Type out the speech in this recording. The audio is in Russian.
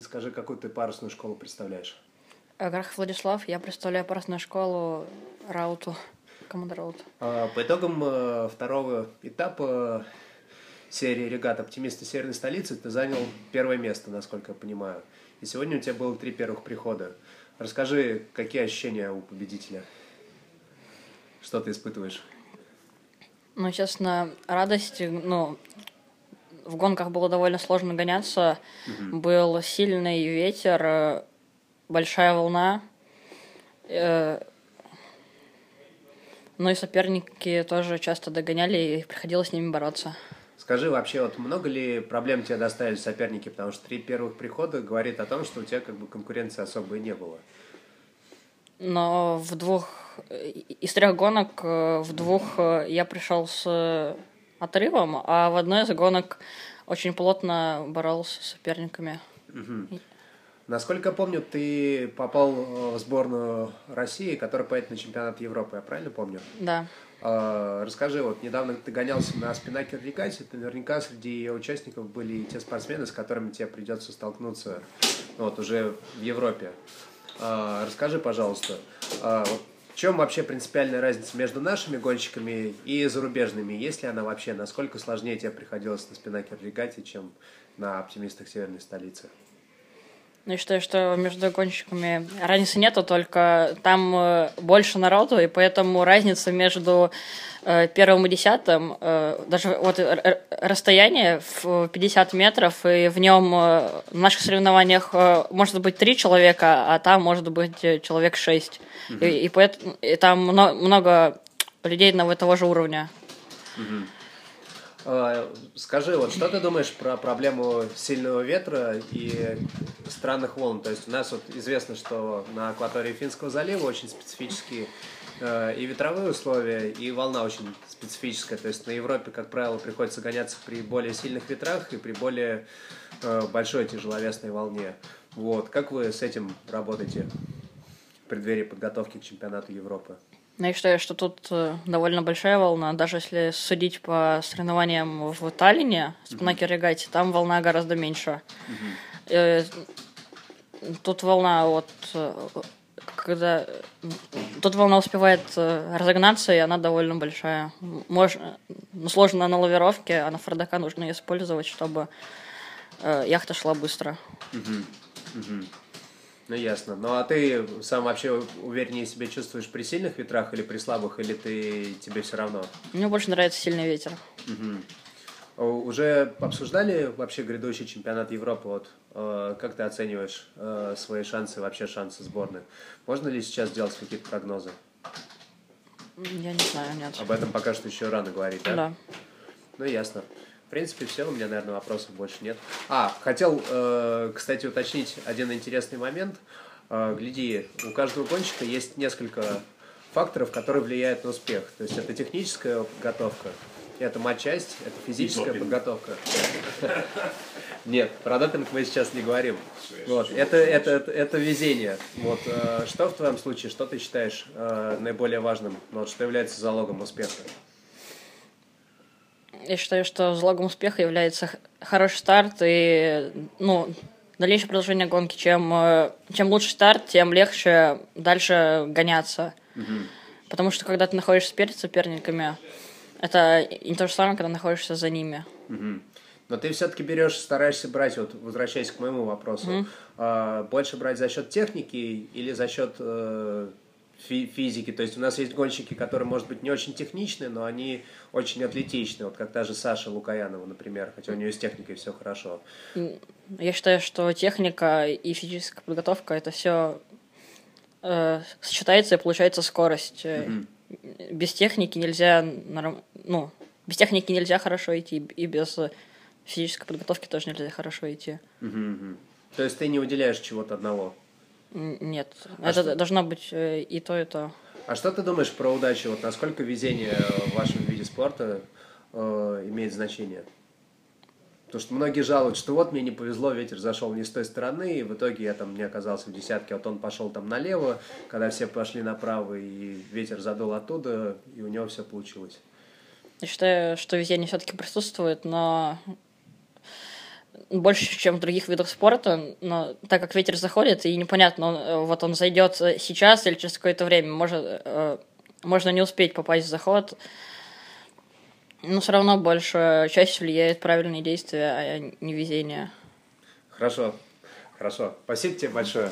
Скажи, какую ты парусную школу представляешь? Грах Владислав, я представляю парусную школу Рауту, команда Раут. А, По итогам э, второго этапа серии регат «Оптимисты Северной столицы» ты занял первое место, насколько я понимаю. И сегодня у тебя было три первых прихода. Расскажи, какие ощущения у победителя? Что ты испытываешь? Ну, честно, радость, ну, в гонках было довольно сложно гоняться. Был сильный ветер, э, большая волна. Э, Ну и соперники тоже часто догоняли, и приходилось с ними бороться. Скажи, вообще, вот много ли проблем тебе доставили соперники? Потому что три первых прихода говорит о том, что у тебя как бы конкуренции особой не было. Но в двух из трех гонок э, в двух э, я пришел с э, отрывом, а в одной из гонок очень плотно боролся с соперниками. Насколько я помню, ты попал э, в сборную России, которая поедет на чемпионат Европы, я правильно помню? Да. А, Расскажи, вот недавно ты гонялся на спинакер регате, ты наверняка среди ее участников были и те спортсмены, с которыми тебе придется столкнуться ну, вот уже в Европе. А, Расскажи, пожалуйста, чем вообще принципиальная разница между нашими гонщиками и зарубежными? Есть ли она вообще? Насколько сложнее тебе приходилось на спинакер регате, чем на оптимистах северной столицы? Ну, Я считаю, что между гонщиками разницы нету, только там э, больше народу, и поэтому разница между э, первым и десятым, э, даже вот расстояние в 50 метров, и в нем в наших соревнованиях может быть три человека, а там может быть человек шесть. И, и поэтому и там мно- много людей одного и того же уровня. А, Скажи, вот что ты думаешь про проблему сильного ветра и странных волн? То есть у нас вот известно, что на акватории Финского залива очень специфические э, и ветровые условия, и волна очень специфическая. То есть на Европе, как правило, приходится гоняться при более сильных ветрах и при более э, большой тяжеловесной волне. Вот. Как вы с этим работаете в преддверии подготовки к чемпионату Европы? Но я считаю, что тут э, довольно большая волна. Даже если судить по соревнованиям в Таллине, спинакер регате, там волна гораздо меньше. Э, Тут волна вот э, когда тут волна успевает разогнаться, и она довольно большая. Можно, ну, сложно на лавировке, а на фордака нужно использовать, чтобы э, яхта шла быстро. Ну, ясно. Ну, а ты сам вообще увереннее себя чувствуешь при сильных ветрах или при слабых, или ты тебе все равно? Мне больше нравится сильный ветер. О, Уже обсуждали вообще грядущий чемпионат Европы? Вот, э, как ты оцениваешь э, свои шансы, вообще шансы сборной? Можно ли сейчас делать какие-то прогнозы? Я не знаю, нет. Об этом пока что еще рано говорить, да? Да. Ну, ясно. В принципе, все, у меня, наверное, вопросов больше нет. А, хотел, э, кстати, уточнить один интересный момент. Э, гляди, у каждого гонщика есть несколько факторов, которые влияют на успех. То есть это техническая подготовка, это матчасть, это физическая подготовка. Нет, про допинг мы сейчас не говорим. Вот, это, это, это, везение. Вот, э, что в твоем случае, что ты считаешь э, наиболее важным, вот, что является залогом успеха? Я считаю, что залогом успеха является хороший старт и ну, дальнейшее продолжение гонки. Чем, э, чем лучше старт, тем легче дальше гоняться. Потому что когда ты находишься перед соперниками, это не то же самое, когда находишься за ними. Мгм. Но ты все-таки берешь, стараешься брать, вот возвращаясь к моему вопросу, а, больше брать за счет техники или за счет э, фи- физики? То есть у нас есть гонщики, которые, может быть, не очень техничные, но они очень атлетичные. Вот как та же Саша Лукаянова, например, хотя у нее с техникой все хорошо. Я считаю, что техника и физическая подготовка это все сочетается и получается скорость. Э, Без техники нельзя ну, без техники нельзя хорошо идти, и без э, физической подготовки тоже нельзя хорошо идти. Мгм. То есть ты не выделяешь чего-то одного. Нет, А это что- должно быть э, и то, и то. А что ты думаешь про удачу? Вот насколько везение в вашем виде спорта э, имеет значение? Потому что многие жалуются, что вот мне не повезло, ветер зашел не с той стороны, и в итоге я там не оказался в десятке, вот он пошел там налево, когда все пошли направо, и ветер задул оттуда, и у него все получилось. Я считаю, что везение все-таки присутствует, но больше, чем в других видах спорта, но так как ветер заходит, и непонятно, он, э, вот он зайдет сейчас или через какое-то время, может, э, можно не успеть попасть в заход, но все равно большая часть влияет правильные действия, а не везение. Хорошо, хорошо. Спасибо тебе большое.